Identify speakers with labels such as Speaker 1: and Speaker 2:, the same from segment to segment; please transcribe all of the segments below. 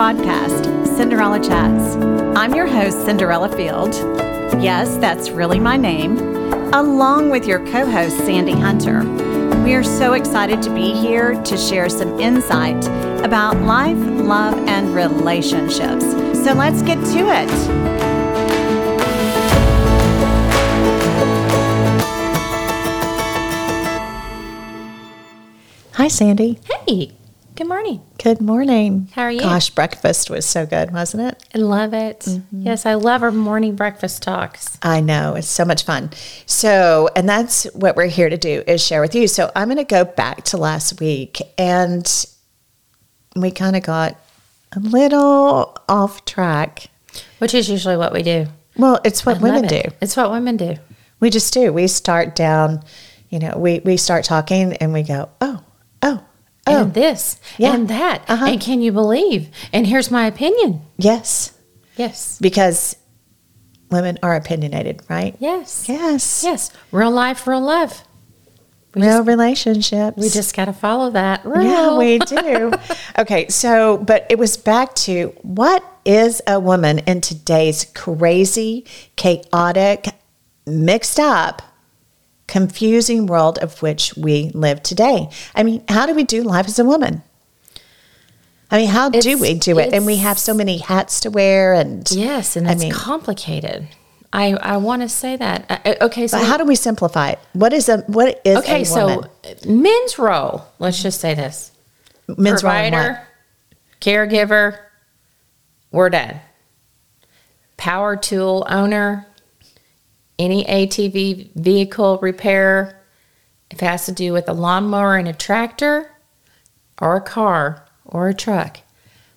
Speaker 1: podcast, Cinderella Chats. I'm your host, Cinderella Field. Yes, that's really my name, along with your co host, Sandy Hunter. We are so excited to be here to share some insight about life, love, and relationships. So let's get to it.
Speaker 2: Hi, Sandy.
Speaker 3: Hey, good morning.
Speaker 2: Good morning.
Speaker 3: How are you?
Speaker 2: Gosh, breakfast was so good, wasn't it?
Speaker 3: I love it. Mm-hmm. Yes, I love our morning breakfast talks.
Speaker 2: I know. It's so much fun. So, and that's what we're here to do is share with you. So, I'm going to go back to last week and we kind of got a little off track.
Speaker 3: Which is usually what we do.
Speaker 2: Well, it's what
Speaker 3: I
Speaker 2: women
Speaker 3: love
Speaker 2: do.
Speaker 3: It's what women do.
Speaker 2: We just do. We start down, you know, we, we start talking and we go, oh, oh, oh,
Speaker 3: And this
Speaker 2: Yeah.
Speaker 3: and that.
Speaker 2: Uh-huh.
Speaker 3: And can you believe? And here's my opinion.
Speaker 2: yes.
Speaker 3: Yes.
Speaker 2: Because women are opinionated, right?
Speaker 3: Yes.
Speaker 2: Yes.
Speaker 3: Yes. Real life, real love. We
Speaker 2: Real
Speaker 3: just,
Speaker 2: relationships.
Speaker 3: we just got to follow that. Real.
Speaker 2: Yeah, we do. okay, so, but it was back to what is a woman in today's crazy, chaotic, mixed up, confusing world of which we live today? I mean, how do we do life as a woman? I mean, how do we do it? And we have so many hats to wear, and
Speaker 3: Yes, and
Speaker 2: I
Speaker 3: it's
Speaker 2: mean-
Speaker 3: complicated. I, I want to say that. Uh, uh, okay, so
Speaker 2: but how do we simplify it? What is a what is
Speaker 3: okay, so men's role. Let's just say this:
Speaker 2: men's
Speaker 3: provider, caregiver, we're done. Power tool owner, any ATV vehicle repair, if it has to do with a lawnmower and a tractor, or a car or a truck,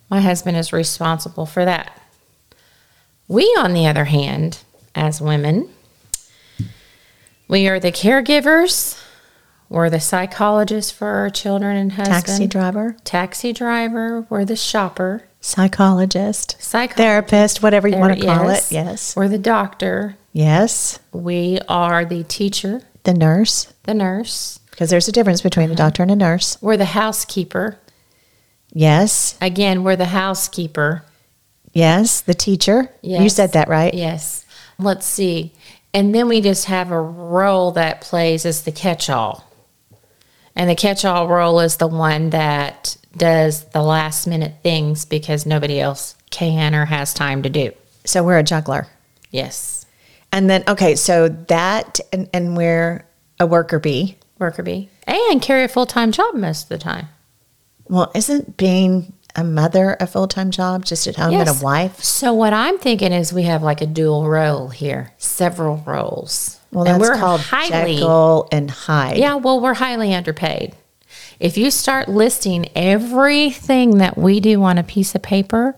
Speaker 3: my husband is responsible for that. We, on the other hand, as women, we are the caregivers, we're the psychologists for our children and husband.
Speaker 2: Taxi driver,
Speaker 3: taxi driver, we're the shopper,
Speaker 2: psychologist,
Speaker 3: Psychologist.
Speaker 2: therapist, whatever you want to call
Speaker 3: yes.
Speaker 2: it. Yes.
Speaker 3: We're the doctor.
Speaker 2: Yes.
Speaker 3: We are the teacher,
Speaker 2: The nurse,
Speaker 3: the nurse.
Speaker 2: because there's a difference between a doctor and a nurse.
Speaker 3: We're the housekeeper.
Speaker 2: Yes.
Speaker 3: Again, we're the housekeeper.
Speaker 2: Yes. The teacher. You said that right.
Speaker 3: Yes. Let's see. And then we just have a role that plays as the catch all. And the catch all role is the one that does the last minute things because nobody else can or has time to do.
Speaker 2: So we're a juggler.
Speaker 3: Yes.
Speaker 2: And then, okay, so that, and, and we're a worker bee.
Speaker 3: Worker bee. And carry a full time job most of the time.
Speaker 2: Well, isn't being a mother a full time job just at home and a wife?
Speaker 3: So what I'm thinking is we have like a dual role here, several roles.
Speaker 2: Well,
Speaker 3: and
Speaker 2: that's
Speaker 3: we're
Speaker 2: called
Speaker 3: highly
Speaker 2: Jekyll and Hyde.
Speaker 3: Yeah, well, we're highly underpaid. If you start listing everything that we do on a piece of paper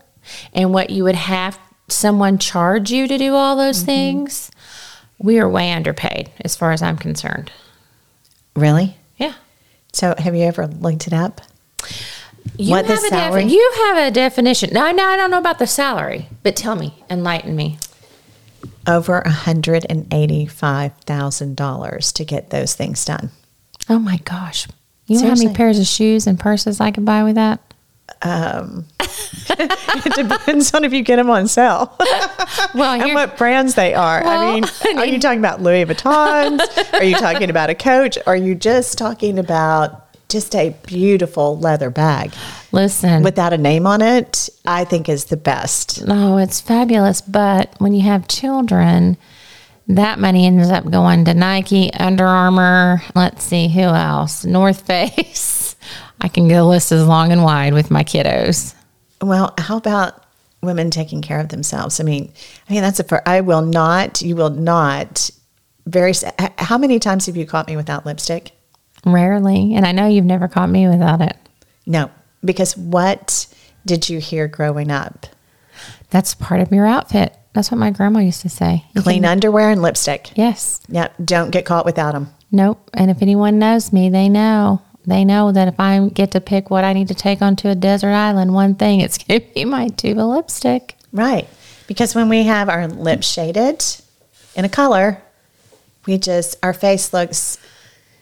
Speaker 3: and what you would have someone charge you to do all those
Speaker 2: Mm-hmm.
Speaker 3: things, we are way underpaid as far as I'm concerned.
Speaker 2: Really?
Speaker 3: Yeah.
Speaker 2: So have you ever looked it up?
Speaker 3: You
Speaker 2: What the
Speaker 3: have a
Speaker 2: salary?
Speaker 3: defi- you have a definition. No, no, I don't know about the salary, but tell me, enlighten me.
Speaker 2: Over $185,000 to get those things done.
Speaker 3: Oh my gosh. You know how many pairs of shoes and purses I could buy with that?
Speaker 2: Um, it depends on if you get them on sale
Speaker 3: Well,
Speaker 2: and what brands they are. I mean,
Speaker 3: I
Speaker 2: are you talking about Louis Vuittons? are you talking about a Coach? Are you just talking about just a beautiful leather bag
Speaker 3: listen.
Speaker 2: without a name on it? I think is the best.
Speaker 3: No, it's fabulous. But when you have children, that money ends up going to Nike, Under Armour. Let's see who else. North Face. I can go list as long and wide with my kiddos.
Speaker 2: Well, how about women taking care of themselves? I mean, I mean that's a. fir- I will not. You will not. Very. How many times have you caught me without lipstick?
Speaker 3: Rarely, and I know you've never caught me without it.
Speaker 2: No, because what did you hear growing up?
Speaker 3: That's part of your outfit. That's what my grandma used to say. You
Speaker 2: Clean
Speaker 3: can-
Speaker 2: underwear and lipstick.
Speaker 3: Yes.
Speaker 2: Yep. Don't get caught without them.
Speaker 3: Nope. And if anyone knows me, they know. They know that if I get to pick what I need to take onto a desert island, one thing, it's going to be my tube of lipstick.
Speaker 2: Right. Because when we have our lips shaded in a color, we just, our face looks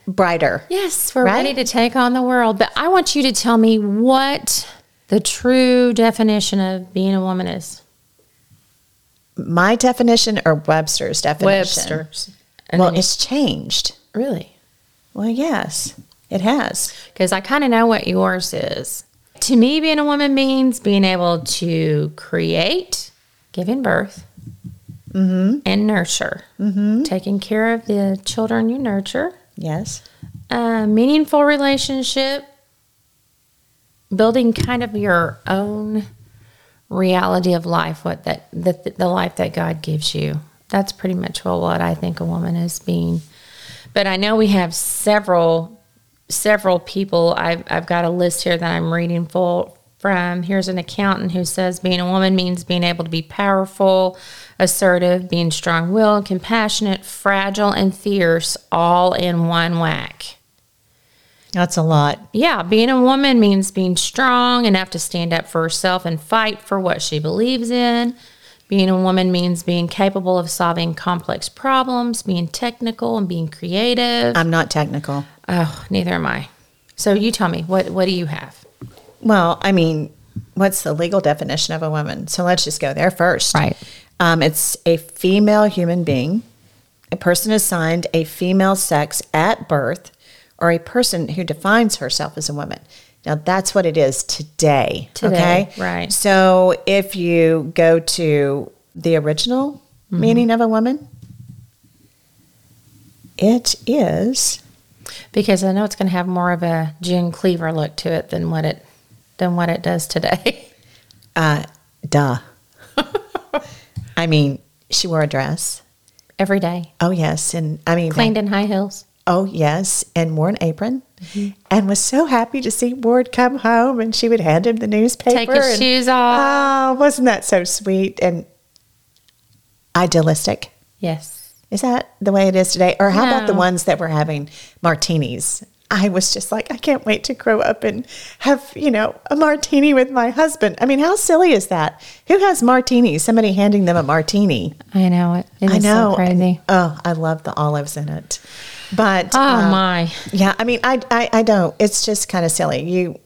Speaker 2: brighter.
Speaker 3: Yes, we're
Speaker 2: Right?
Speaker 3: ready to take on the world. But I want you to tell me what the true definition of being a woman is?
Speaker 2: My definition or Webster's definition?
Speaker 3: Webster's. And
Speaker 2: Well, it's changed.
Speaker 3: really?
Speaker 2: Well, yes, it has.
Speaker 3: Because I kind of know what yours is. To me, being a woman means being able to create, giving birth, mm-hmm. and nurture, mm-hmm. taking care of the children you nurture,
Speaker 2: Yes.
Speaker 3: a meaningful relationship, building kind of your own reality of life, what that the, the life that God gives you. That's pretty much well what I think a woman is being. But I know we have several several people. I've I've got a list here that I'm reading full from. Here's an accountant who says being a woman means being able to be powerful, assertive, being strong-willed, compassionate, fragile, and fierce, all in one whack.
Speaker 2: That's a lot.
Speaker 3: Yeah, being a woman means being strong enough to stand up for herself and fight for what she believes in. Being a woman means being capable of solving complex problems, being technical and being creative.
Speaker 2: I'm not technical.
Speaker 3: Oh, neither am I. So you tell me, what what do you have?
Speaker 2: Well, I mean, what's the legal definition of a woman? So let's just go there first.
Speaker 3: Right.
Speaker 2: Um, it's a female human being, a person assigned a female sex at birth, or a person who defines herself as a woman. Now, that's what it is today.
Speaker 3: Today,
Speaker 2: okay.
Speaker 3: right.
Speaker 2: So if you go to the original
Speaker 3: Mm-hmm.
Speaker 2: meaning of a woman, it is
Speaker 3: Because I know it's going to have more of a June Cleaver look to it than what it than what it does today.
Speaker 2: uh, duh. I mean, she wore a dress.
Speaker 3: Every day,
Speaker 2: Oh yes, and I mean,
Speaker 3: cleaned in high heels.
Speaker 2: Oh yes, and wore an apron,
Speaker 3: Mm-hmm.
Speaker 2: and was so happy to see Ward come home, and she would hand him the newspaper.
Speaker 3: Take his
Speaker 2: and-
Speaker 3: shoes off.
Speaker 2: Oh, wasn't that so sweet and idealistic?
Speaker 3: Yes.
Speaker 2: Is that the way it is today, or how about the ones that were having martinis? I was just like, I can't wait to grow up and have, you know, a martini with my husband. I mean, how silly is that? Who has martinis? Somebody handing them a martini.
Speaker 3: I know it. It is
Speaker 2: I know.
Speaker 3: so crazy.
Speaker 2: Oh, I love the olives in it. But
Speaker 3: Oh
Speaker 2: um,
Speaker 3: my.
Speaker 2: yeah, I mean, I, I, I don't. It's just kind of silly. You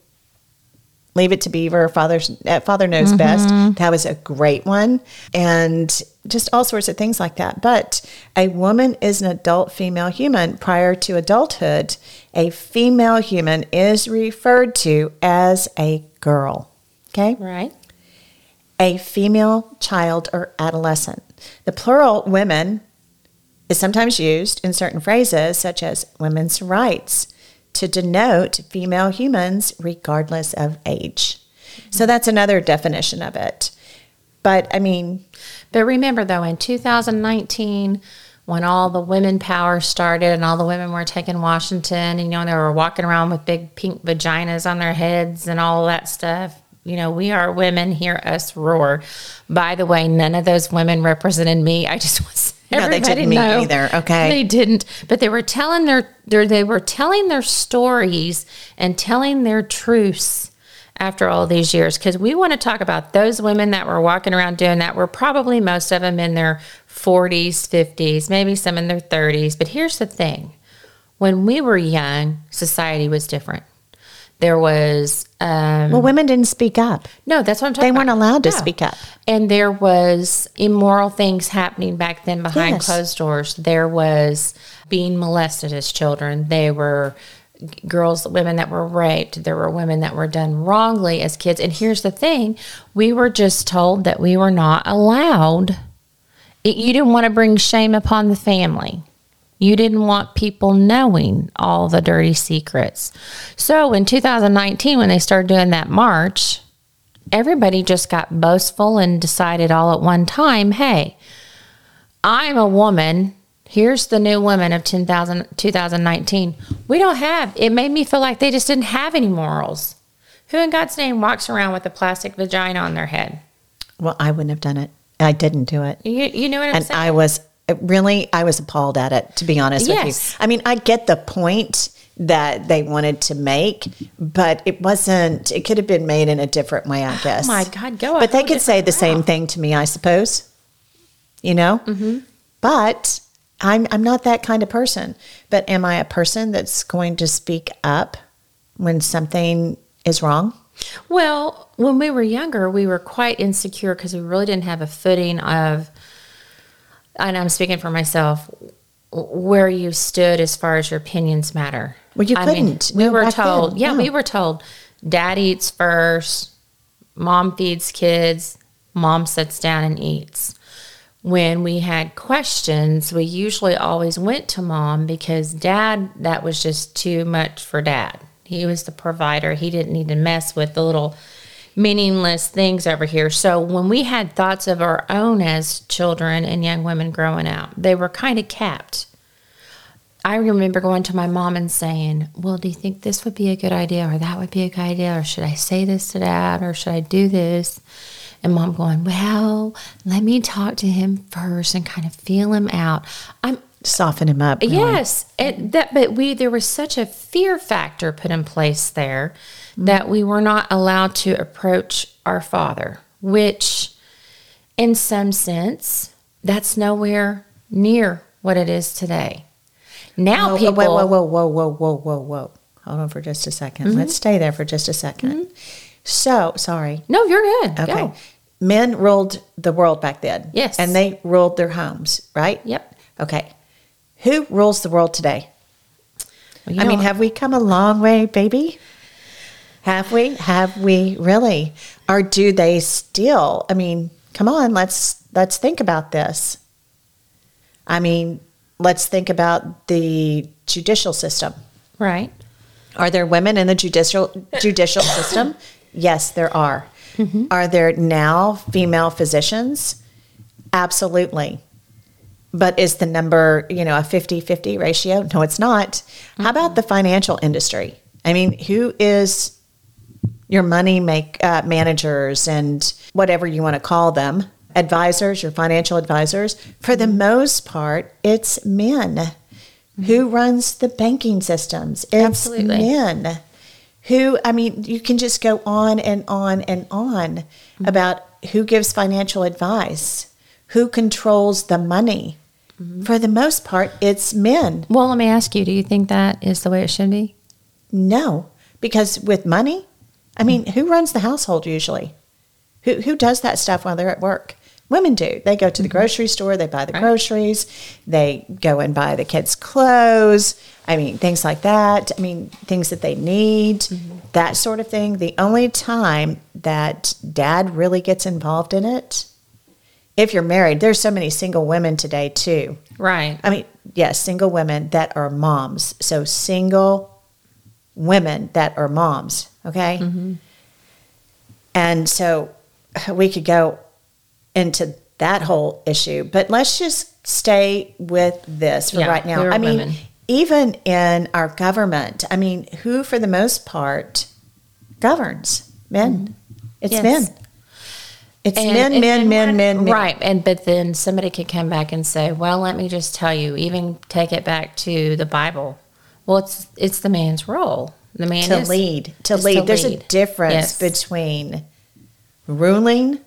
Speaker 2: leave it to Beaver. Father, uh, Father knows
Speaker 3: Mm-hmm.
Speaker 2: best. That was a great one, and just all sorts of things like that. But a woman is an adult female human. Prior to adulthood, a female human is referred to as a girl. Okay
Speaker 3: Right.
Speaker 2: a female child or adolescent. The plural women is sometimes used in certain phrases, such as women's rights, to denote female humans regardless of age. So that's another definition of it. But I mean,
Speaker 3: But remember, though, in 2019, when all the women power started and all the women were taking Washington, and, you know, they were walking around with big pink vaginas on their heads and all that stuff. You know, we are women, hear us roar. By the way, none of those women represented me. I just want
Speaker 2: No, they
Speaker 3: everybody
Speaker 2: didn't
Speaker 3: know.
Speaker 2: either, okay?
Speaker 3: They didn't, but they were telling their, their they were telling their stories and telling their truths after all these years because we want to talk about those women that were walking around doing that were probably most of them in their 40s 50s maybe some in their 30s but here's the thing when we were young society was different there was um,
Speaker 2: well, women didn't speak up.
Speaker 3: no that's what i'm talking about.
Speaker 2: They weren't allowed to
Speaker 3: No.
Speaker 2: speak up.
Speaker 3: And there was immoral things happening back then behind
Speaker 2: Yes.
Speaker 3: closed doors. There was being molested as children. They were girls, women that were raped. There were women that were done wrongly as kids. And here's the thing we were just told that we were not allowed. It, you didn't want to bring shame upon the family. You didn't want people knowing all the dirty secrets. So in 2019, when they started doing that march, everybody just got boastful and decided all at one time hey, I'm a woman. Here's the new women of 10,000 2019. We don't have, it made me feel like they just didn't have any morals. Who in God's name walks around with a plastic vagina on their head?
Speaker 2: Well, I wouldn't have done it. I didn't do it.
Speaker 3: You, you know what I'm
Speaker 2: and
Speaker 3: saying?
Speaker 2: I was really, I was appalled at it, to be honest
Speaker 3: Yes.
Speaker 2: with you. I mean, I get the point that they wanted to make, but it wasn't, it could have been made in a different way, I guess.
Speaker 3: Oh my God, go
Speaker 2: But they could say the same thing to me, I suppose, you know? Mm-hmm. But I'm, I'm not that kind of person. But am I a person that's going to speak up when something is wrong?
Speaker 3: Well, when we were younger, we were quite insecure because we really didn't have a footing of, and I'm speaking for myself, where you stood as far as your opinions matter.
Speaker 2: Well, you
Speaker 3: I mean,
Speaker 2: couldn't.
Speaker 3: we
Speaker 2: No,
Speaker 3: were told,
Speaker 2: then,
Speaker 3: yeah,
Speaker 2: no.
Speaker 3: we were told, dad eats first, mom feeds kids, mom sits down and eats. When we had questions, we usually always went to mom because dad, that was just too much for dad. He was the provider. He didn't need to mess with the little meaningless things over here. So when we had thoughts of our own as children and young women growing up, they were kind of capped. I remember going to my mom and saying, Well, do you think this would be a good idea or that would be a good idea? Or should I say this to dad or should I do this? And mom going, Well, let me talk to him first and kind of feel him out. I'm
Speaker 2: Soften him up. really.
Speaker 3: Yes, and that but we there was such a fear factor put in place there that we were not allowed to approach our father, which in some sense that's nowhere near what it is today. Now
Speaker 2: Oh,
Speaker 3: people
Speaker 2: whoa, whoa, whoa, whoa, whoa, whoa, whoa, whoa. Hold on for just a 2nd let Let's mm-hmm. stay there for just a 2nd So, sorry.
Speaker 3: No, you're good.
Speaker 2: Okay.
Speaker 3: Go.
Speaker 2: Men ruled the world back then.
Speaker 3: Yes.
Speaker 2: And they ruled their homes, right?
Speaker 3: Yep.
Speaker 2: Okay. Who rules the world today?
Speaker 3: Well,
Speaker 2: I mean, have we come a long way, baby? Have we? Have we really? Or do they still? I mean, come on, let's let's think about this. I mean, let's think about the judicial system.
Speaker 3: right.
Speaker 2: Are there women in the judicial judicial system? Yes, there are.
Speaker 3: Mm-hmm.
Speaker 2: Are there now female physicians? Absolutely. But is the number, you know, a 50-50 ratio? No, it's not. How about the financial industry? I mean, who is your money make uh, managers and whatever you want to call them, advisors, your financial advisors? For the most part, it's men. Who runs the banking systems? It's
Speaker 3: Absolutely.
Speaker 2: men. Who, I mean, you can just go on and on and on mm-hmm. about who gives financial advice, who controls the money. Mm-hmm. For the most part, it's men.
Speaker 3: Well, let me ask you, do you think that is the way it should be?
Speaker 2: No, because with money, I mm-hmm. mean, who runs the household usually? Who who does that stuff while they're at work? Women do. They go to the mm-hmm. grocery store, they buy the
Speaker 3: Right.
Speaker 2: groceries, they go and buy the kids' clothes. I mean, things like that. I mean, things that they need, mm-hmm. that sort of thing. The only time that dad really gets involved in it, if you're married, there's so many single women today too.
Speaker 3: Right.
Speaker 2: I mean, yes, single women that are moms. So single women that are moms. Okay. Mm-hmm. And so we could go into that whole issue, but let's just stay with this for
Speaker 3: Yeah,
Speaker 2: right now. I mean,
Speaker 3: women.
Speaker 2: even in our government, I mean, who for the most part governs? Men. Mm-hmm. It's
Speaker 3: Yes.
Speaker 2: men. It's
Speaker 3: And-
Speaker 2: men,
Speaker 3: and-
Speaker 2: men,
Speaker 3: and
Speaker 2: men, men, men.
Speaker 3: Right. And but then somebody could come back and say, Well, let me just tell you, even take it back to the Bible. Well, it's it's the man's role. The man
Speaker 2: to
Speaker 3: is,
Speaker 2: lead to lead there's a difference
Speaker 3: Yes.
Speaker 2: between ruling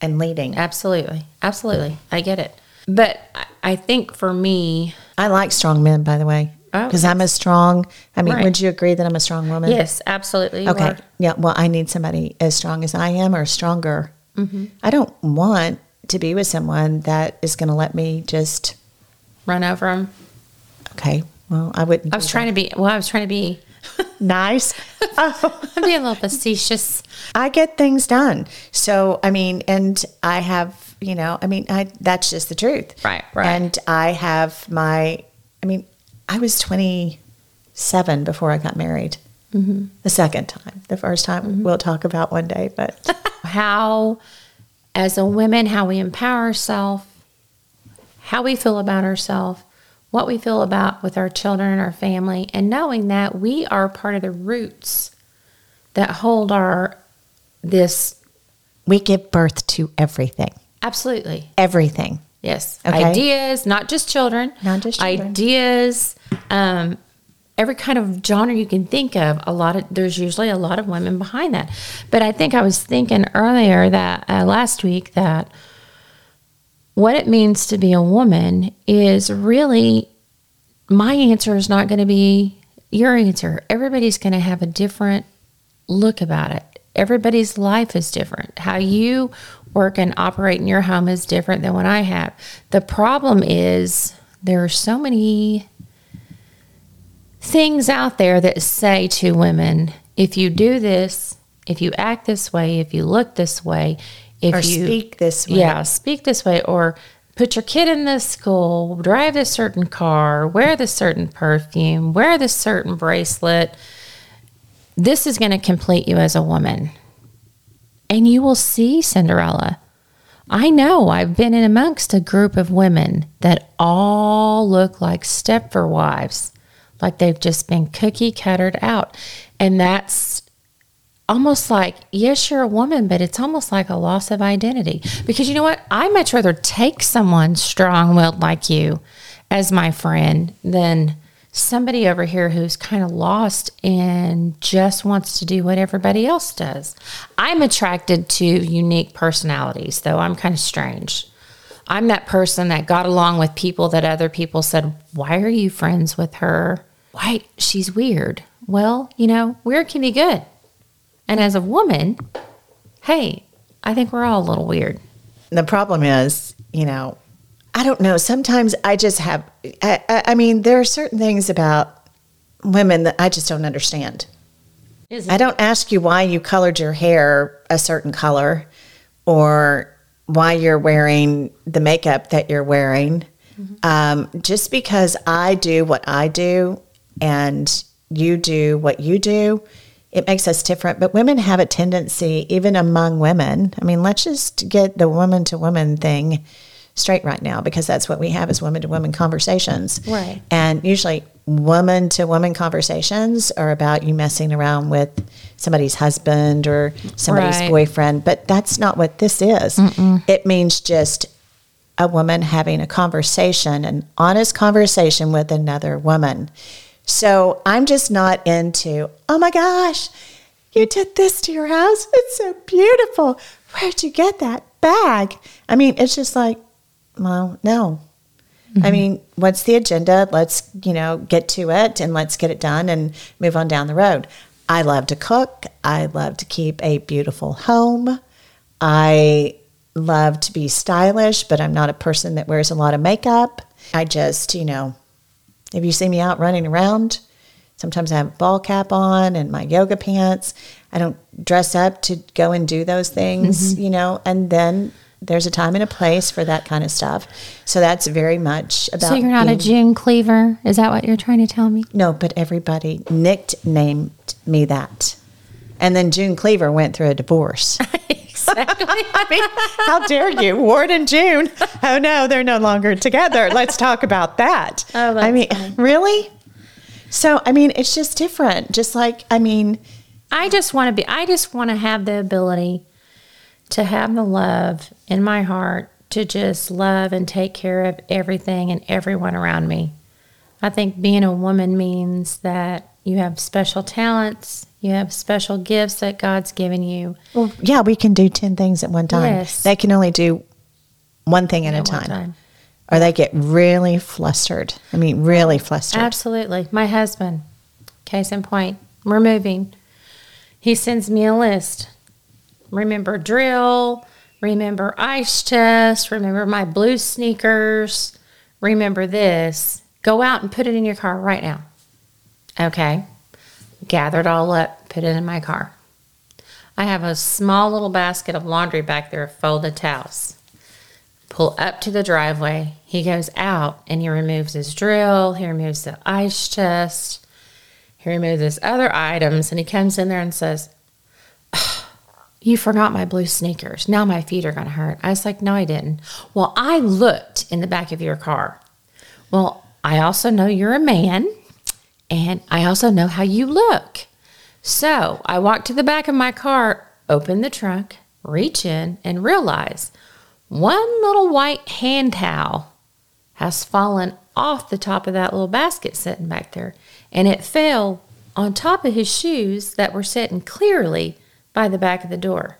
Speaker 2: and leading
Speaker 3: Absolutely. Absolutely. I get it. But I- think for me,
Speaker 2: i like strong men by the way
Speaker 3: Oh,
Speaker 2: because i'm a strong i mean
Speaker 3: Right.
Speaker 2: would you agree that i'm a strong woman
Speaker 3: yes, absolutely.
Speaker 2: okay
Speaker 3: are.
Speaker 2: yeah well i need somebody as strong as i am or stronger
Speaker 3: Mm-hmm.
Speaker 2: i don't want to be with someone that is going to let me just
Speaker 3: Run over him.
Speaker 2: okay well i wouldn't
Speaker 3: I was trying to be, well, I was trying to be,
Speaker 2: nice oh
Speaker 3: I'm being a little facetious.
Speaker 2: I get things done. So, I mean, and I have, you know, I mean, I that's just the truth.
Speaker 3: Right, right.
Speaker 2: And I have my, I mean, I was 27 before I got married. Mm-hmm. The second time. The first time
Speaker 3: Mm-hmm.
Speaker 2: we'll talk about one day, but
Speaker 3: how, as a woman, how we empower ourselves, how we feel about ourselves, what we feel about with our children our family, and knowing that we are part of the roots that hold our this
Speaker 2: we give birth to everything.
Speaker 3: absolutely
Speaker 2: Everything.
Speaker 3: yes
Speaker 2: Okay.
Speaker 3: ideas, not just children,
Speaker 2: Not just children.
Speaker 3: ideas. Um, every kind of genre you can think of a lot of there's usually a lot of women behind that but i think i was thinking earlier that uh, last week that what it means to be a woman is really my answer is not going to be your answer everybody's going to have a different look about it everybody's life is different. How you work and operate in your home is different than what I have. The problem is there are so many things out there that say to women, if you do this, if you act this way, if you look this way, if
Speaker 2: Or
Speaker 3: you
Speaker 2: speak this way.
Speaker 3: yeah, speak this way, or put your kid in this school, drive this certain car, wear this certain perfume, wear this certain bracelet. This is going to complete you as a woman. And you will see, Cinderella. I know I've been in amongst a group of women that all look like Stepford wives, like they've just been cookie cuttered out. And that's almost like, yes, you're a woman, but it's almost like a loss of identity. Because you know what? I much rather take someone strong willed like you as my friend than somebody over here who's kind of lost and just wants to do what everybody else does. I'm attracted to unique personalities, though I'm kind of strange. I'm that person that got along with people that other people said, Why are you friends with her? Why? She's weird. Well, you know, weird can be good. And as a woman, hey, I think we're all a little weird.
Speaker 2: the problem is, you know, I don't know. Sometimes I just have, I, I, I mean, there are certain things about women that I just don't understand. I don't ask you why you colored your hair a certain color or why you're wearing the makeup that you're wearing. Um, just because I do what I do and you do what you do, it makes us different. But women have a tendency, even among women, I mean, let's just get the woman to woman thing straight right now because that's what we have is woman to woman conversations.
Speaker 3: Right.
Speaker 2: And usually, woman to woman conversations are about you messing around with somebody's husband or somebody's
Speaker 3: Right.
Speaker 2: boyfriend, but that's not what this is. It means just a woman having a conversation, an honest conversation with another woman. So I'm just not into, oh my gosh, you did this to your house. It's so beautiful. Where'd you get that bag? I mean, it's just like, well, no. I mm-hmm. mean, what's the agenda? Let's, you know, get to it and let's get it done and move on down the road. I love to cook. I love to keep a beautiful home. I love to be stylish, but I'm not a person that wears a lot of makeup. I just, you know, if you see me out running around, sometimes I have a ball cap on and my yoga pants. I don't dress up to go and do those things, mm-hmm. you know, and then there's a time and a place for that kind of stuff. So that's very much about
Speaker 3: So you're not a June cleaver? Is that what you're trying to tell me?
Speaker 2: no, but everybody nicknamed me that. And then June Cleaver went through a divorce.
Speaker 3: exactly.
Speaker 2: I mean, how dare you? Ward and June. Oh no, they're no longer together. Let's talk about that.
Speaker 3: Oh,
Speaker 2: I mean,
Speaker 3: funny.
Speaker 2: really? So, I mean, it's just different. Just like, I mean,
Speaker 3: I just want to be, I just want to have the ability to have the love in my heart to just love and take care of everything and everyone around me. I think being a woman means that you have special talents, you have special gifts that God's given you.
Speaker 2: well, yeah, we can do 10 things at one time.
Speaker 3: Yes.
Speaker 2: They can only do one thing at,
Speaker 3: At
Speaker 2: a time.
Speaker 3: time.
Speaker 2: Or they get really flustered. I mean, really flustered.
Speaker 3: Absolutely. My husband, case in point, we're moving. He sends me a list. Remember drill, remember ice chest, remember my blue sneakers, remember this. Go out and put it in your car right now. Okay. Gather it all up, put it in my car. I have a small little basket of laundry back there of folded towels pull up to the driveway. He goes out and he removes his drill, he removes the ice chest, he removes his other items, and he comes in there and says, "Ugh, You forgot my blue sneakers. Now my feet are going to hurt. I was like, No, I didn't. Well, I looked in the back of your car. Well, I also know you're a man, and I also know how you look. So I walk to the back of my car, open the trunk, reach in, and realize one little white hand towel has fallen off the top of that little basket sitting back there, and it fell on top of his shoes that were sitting clearly by the back of the door.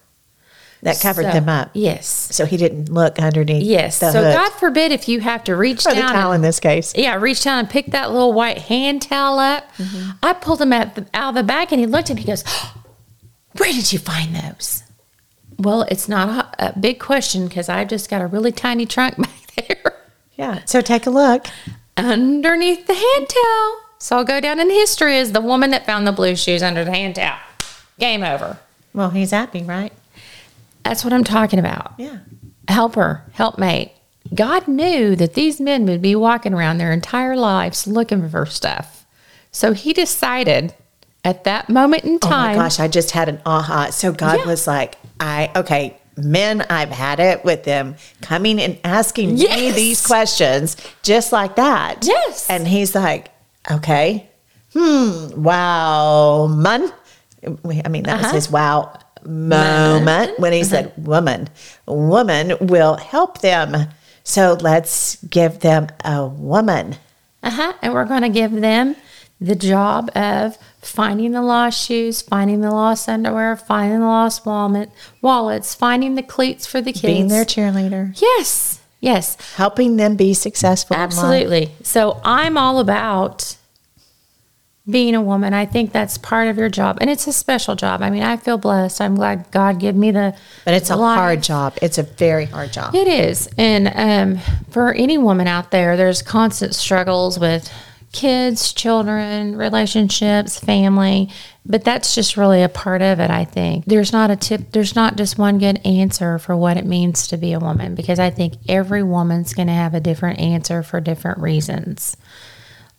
Speaker 2: That covered
Speaker 3: So-
Speaker 2: them up.
Speaker 3: Yes.
Speaker 2: So he didn't look underneath
Speaker 3: Yes. so
Speaker 2: hood.
Speaker 3: God forbid if you have to reach
Speaker 2: or the
Speaker 3: down
Speaker 2: towel
Speaker 3: and
Speaker 2: in this case.
Speaker 3: yeah, reach down and pick that little white hand towel up.
Speaker 2: Mm-hmm.
Speaker 3: I pulled him the, out of the back and he looked at me he goes,
Speaker 2: Where did you find those?
Speaker 3: Well, it's not a, a big question because I've just got a really tiny trunk back there
Speaker 2: Yeah. So take a look.
Speaker 3: underneath the hand towel. So I'll go down in history as the woman that found the blue shoes under the hand towel. Game over.
Speaker 2: Well, he's happy, right?
Speaker 3: That's what I'm talking about.
Speaker 2: Yeah.
Speaker 3: Helper, helpmate. God knew that these men would be walking around their entire lives looking for stuff. So he decided at that moment in time.
Speaker 2: Oh my gosh, I just had an aha. So God
Speaker 3: Yeah.
Speaker 2: was like, I, okay, men, I've had it with them coming and asking me these questions just like that.
Speaker 3: Yes.
Speaker 2: And he's like, okay, hmm, wow, man. I mean, that was
Speaker 3: Uh-huh.
Speaker 2: his wow moment when he said, woman, woman will help them. So let's give them a woman.
Speaker 3: Uh-huh. And we're going to give them the job of finding the lost shoes, finding the lost underwear, finding the lost wallet, wallets, finding the cleats for the kids.
Speaker 2: Being their cheerleader,
Speaker 3: Yes. Yes.
Speaker 2: helping them be successful.
Speaker 3: Absolutely. So I'm all about being a woman. I think that's part of your job, and it's a special job. I mean, I feel blessed. I'm glad God gave me the.
Speaker 2: But it's a
Speaker 3: life.
Speaker 2: hard job. It's a very hard job.
Speaker 3: It is, and um, for any woman out there, there's constant struggles with kids, children, relationships, family. But that's just really a part of it. I think there's not a tip. There's not just one good answer for what it means to be a woman because I think every woman's going to have a different answer for different reasons.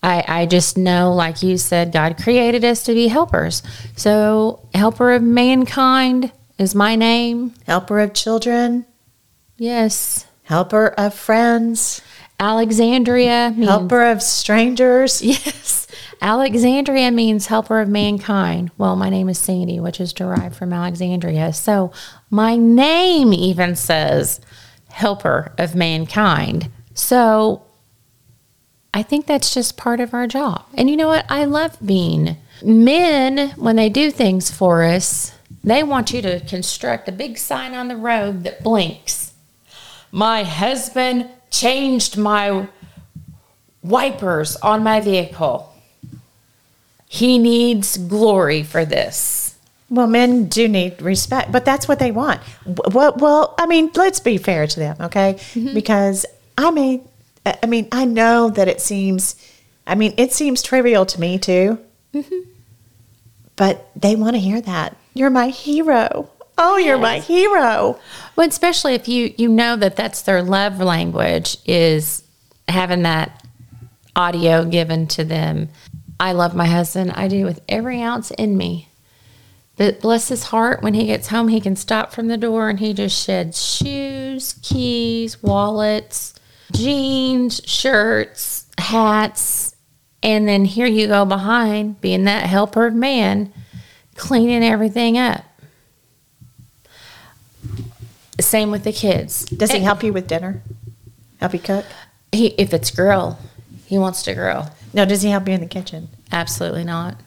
Speaker 3: I, I just know, like you said, God created us to be helpers. So, helper of mankind is my name.
Speaker 2: Helper of children,
Speaker 3: Yes.
Speaker 2: helper of friends,
Speaker 3: Alexandria means
Speaker 2: helper of strangers.
Speaker 3: yes. Alexandria means helper of mankind. Well, my name is Sandy, which is derived from Alexandria. So my name even says helper of mankind. So I think that's just part of our job. And you know what? I love being men when they do things for us. They want you to construct a big sign on the road that blinks. My husband changed my wipers on my vehicle. He needs glory for this.
Speaker 2: Well, men do need respect, but that's what they want. Well, well, I mean, let's be fair to them, okay? Mm-hmm. Because I mean, I mean, I know that it seems, I mean, it seems trivial to me too, mm-hmm. but they want to hear that. You're my hero. Oh, you're my hero.
Speaker 3: Well, especially if you you know that that's their love language is having that audio given to them. I love my husband. I do with every ounce in me. But bless his heart, when he gets home, he can stop from the door and he just sheds shoes, keys, wallets, jeans, shirts, hats. And then here you go behind, being that helper man, cleaning everything up. Same with the kids.
Speaker 2: Does he help you with dinner? Help you cook?
Speaker 3: He, if it's grill, he wants to grill.
Speaker 2: No, does he help you in the kitchen?
Speaker 3: Absolutely not.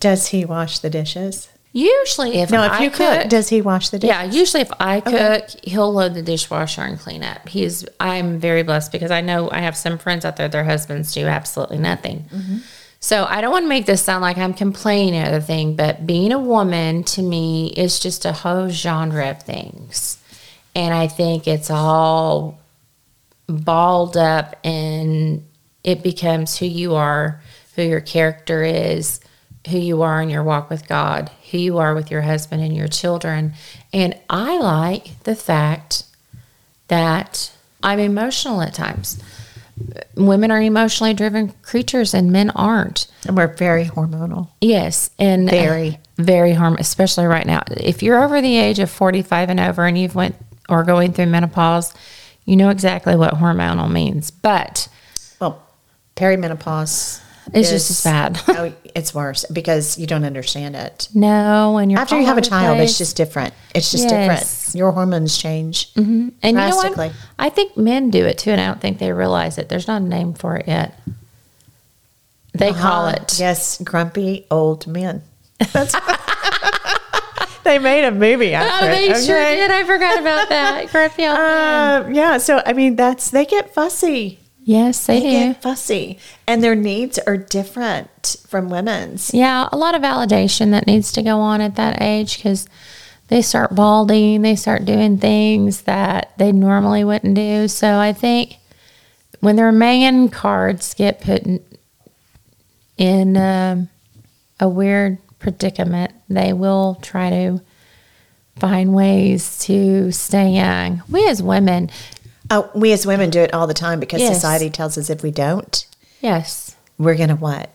Speaker 2: Does he wash the dishes?
Speaker 3: Usually, if
Speaker 2: No, if
Speaker 3: I
Speaker 2: you cook, does he wash the dishes?
Speaker 3: yeah, usually if I cook, he'll load the dishwasher and clean up. He's I'm very blessed because I know I have some friends out there their husbands do absolutely nothing. Mm-hmm. So I don't want to make this sound like I'm complaining or anything, but being a woman to me is just a whole genre of things. And I think it's all balled up and it becomes who you are, who your character is, who you are in your walk with God, who you are with your husband and your children. And I like the fact that I'm emotional at times. Women are emotionally driven creatures and men aren't.
Speaker 2: And we're very hormonal.
Speaker 3: Yes, and
Speaker 2: Very.
Speaker 3: very harm, especially right now. If you're over the age of 45 and over, and you've went or going through menopause, you know exactly what hormonal means. But
Speaker 2: Well, perimenopause.
Speaker 3: It's just as bad.
Speaker 2: oh, it's worse because you don't understand it.
Speaker 3: no, when you're
Speaker 2: After you have a child, it's just different. It's just
Speaker 3: Yes.
Speaker 2: different. Your hormones change.
Speaker 3: and you know
Speaker 2: drastically.
Speaker 3: I think men do it too, and I don't think they realize it. There's not a name for it yet. They call
Speaker 2: Uh-huh.
Speaker 3: it.
Speaker 2: Yes, grumpy old men. That's they made a movie after
Speaker 3: Oh, they
Speaker 2: it.
Speaker 3: sure
Speaker 2: okay?
Speaker 3: did. I forgot about that. Grumpy old man.
Speaker 2: Uh, yeah, so I mean, that's they get fussy.
Speaker 3: Yes, they,
Speaker 2: They
Speaker 3: do.
Speaker 2: get fussy, and their needs are different from women's.
Speaker 3: Yeah, a lot of validation that needs to go on at that age because they start balding, they start doing things that they normally wouldn't do. So I think when their man cards get put in, in um, a weird predicament, they will try to find ways to stay young. We as women,
Speaker 2: Oh, we as women do it all the time because
Speaker 3: Yes.
Speaker 2: society tells us if we don't,
Speaker 3: yes,
Speaker 2: we're gonna what?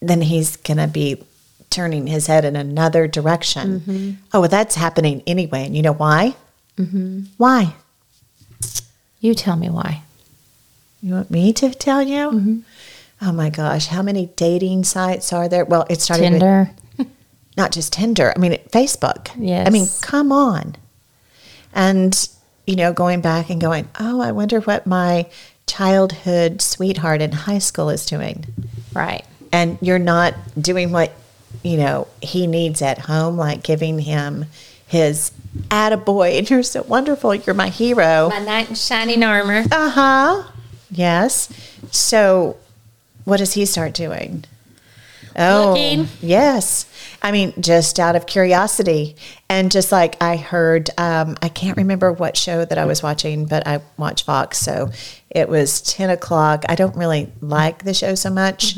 Speaker 2: Then he's gonna be turning his head in another direction.
Speaker 3: Mm-hmm.
Speaker 2: Oh, well, that's happening anyway, and you know why? Mm-hmm. Why?
Speaker 3: you tell me why.
Speaker 2: You want me to tell you?
Speaker 3: Mm-hmm.
Speaker 2: Oh my gosh, how many dating sites are there? Well, it started with
Speaker 3: Tinder.
Speaker 2: not just Tinder. I mean, Facebook.
Speaker 3: Yes.
Speaker 2: I mean, come on. And, you know, going back and going, oh, I wonder what my childhood sweetheart in high school is doing.
Speaker 3: Right.
Speaker 2: And you're not doing what, you know, he needs at home, like giving him his attaboy. And you're so wonderful. You're my hero.
Speaker 3: My knight in shining armor.
Speaker 2: Uh huh. Yes. So, what does he start doing? Oh,
Speaker 3: Looking.
Speaker 2: yes. I mean, just out of curiosity. And just like I heard, um, I can't remember what show that I was watching, but I watch Fox. So it was 10 o'clock. I don't really like the show so much,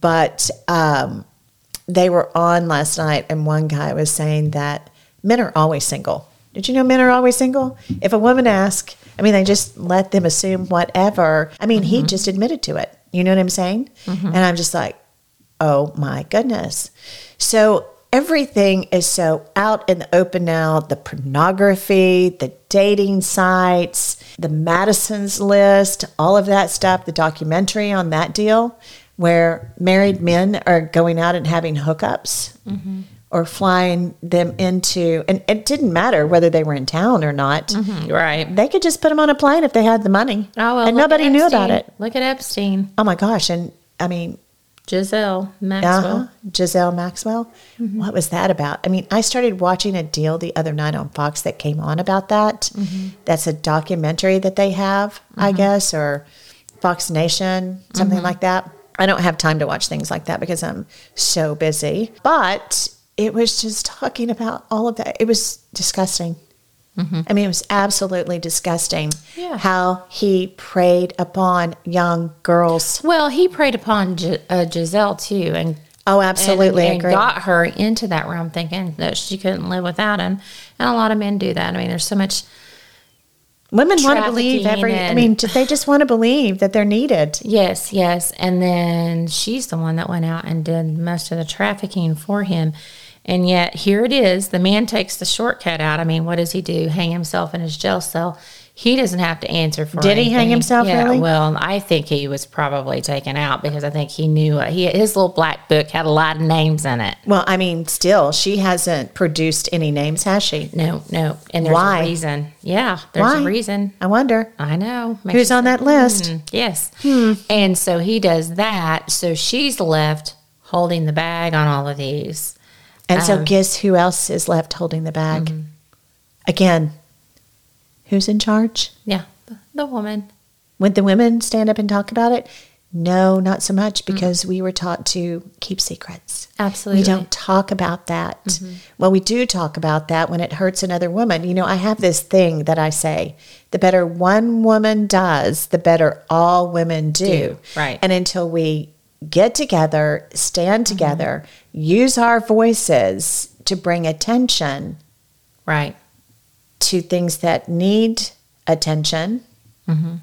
Speaker 2: but um, they were on last night, and one guy was saying that men are always single. Did you know men are always single? If a woman asks, I mean, they just let them assume whatever. I mean, he just admitted to it. You know what I'm saying? And I'm just like, oh my goodness. So everything is so out in the open now the pornography, the dating sites, the Madison's list, all of that stuff, the documentary on that deal where married men are going out and having hookups. Mm-hmm. Or flying them into, and it didn't matter whether they were in town or not.
Speaker 3: Mm-hmm, right.
Speaker 2: They could just put them on a plane if they had the money,
Speaker 3: Oh, well,
Speaker 2: and nobody knew about it.
Speaker 3: Look at Epstein,
Speaker 2: Oh my gosh! And I mean,
Speaker 3: Ghislaine Maxwell.
Speaker 2: uh-huh. Ghislaine Maxwell. Mm-hmm. What was that about? I mean, I started watching a deal the other night on Fox that came on about that. Mm-hmm. That's a documentary that they have, I mm-hmm. guess, or Fox Nation, something like that. I don't have time to watch things like that because I'm so busy. But it was just talking about all of that. It was disgusting. I mean, it was absolutely disgusting
Speaker 3: Yeah.
Speaker 2: how he preyed upon young girls.
Speaker 3: Well, he preyed upon Gi- uh, Ghislaine too, and
Speaker 2: Oh, absolutely
Speaker 3: and, and got her into that realm, thinking that she couldn't live without him. And a lot of men do that. I mean, there's so much.
Speaker 2: Women want to believe every. I mean, they just want to believe that they're needed.
Speaker 3: Yes, yes. And then she's the one that went out and did most of the trafficking for him. And yet here it is. The man takes the shortcut out. I mean, what does he do? Hang himself in his jail cell. He doesn't have to answer for.
Speaker 2: Did he hang himself,
Speaker 3: Yeah,
Speaker 2: really?
Speaker 3: Well, I think he was probably taken out because I think he knew he his little black book had a lot of names in it.
Speaker 2: Well, I mean, still, she hasn't produced any names, has she?
Speaker 3: No, no, and there's
Speaker 2: Why?
Speaker 3: a reason. Yeah, there's
Speaker 2: Why?
Speaker 3: a reason.
Speaker 2: I wonder.
Speaker 3: I know. Makes
Speaker 2: Who's on
Speaker 3: think,
Speaker 2: that list?
Speaker 3: "Hmm, yes. And so he does that. So she's left holding the bag on all of these.
Speaker 2: And so,
Speaker 3: Um,
Speaker 2: guess who else is left holding the bag? Mm-hmm. Again, who's in charge?
Speaker 3: Yeah, the, woman.
Speaker 2: Would the women stand up and talk about it? No, not so much mm-hmm. because we were taught to keep secrets.
Speaker 3: Absolutely.
Speaker 2: We don't talk about that. Mm-hmm. Well, we do talk about that when it hurts another woman. You know, I have this thing that I say the better one woman does, the better all women do.
Speaker 3: Do, right.
Speaker 2: And until we get together, stand mm-hmm. together, use our voices to bring attention
Speaker 3: Right.
Speaker 2: to things that need attention, mm-hmm.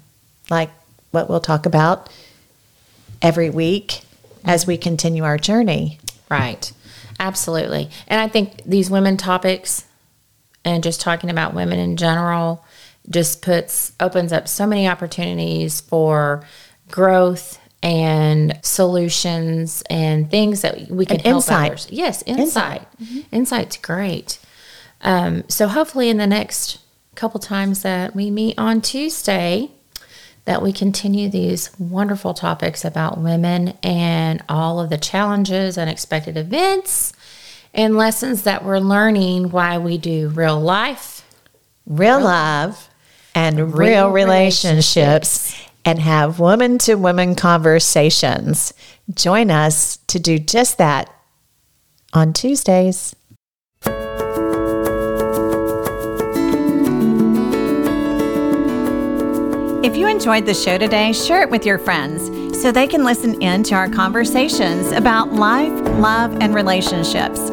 Speaker 2: like what we'll talk about every week as we continue our journey.
Speaker 3: Right. Absolutely. And I think these women topics and just talking about women in general just puts opens up so many opportunities for growth and solutions and things that we can
Speaker 2: And
Speaker 3: help
Speaker 2: insight.
Speaker 3: others. Yes, insight. Insight's great. Um, so hopefully in the next couple times that we meet on Tuesday, that we continue these wonderful topics about women and all of the challenges, unexpected events, and lessons that we're learning why we do real life.
Speaker 2: Real love and real,
Speaker 3: Real
Speaker 2: relationships
Speaker 4: and have woman to woman conversations. Join us to do just that on Tuesdays.
Speaker 2: If you enjoyed the show today, share it with your friends so they can listen in to our conversations about life, love, and relationships.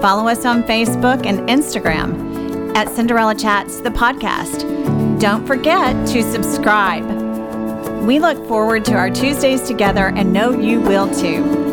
Speaker 2: Follow us on Facebook and Instagram at Cinderella Chats, the podcast. Don't forget to subscribe. We look forward to our Tuesdays together and know you will too.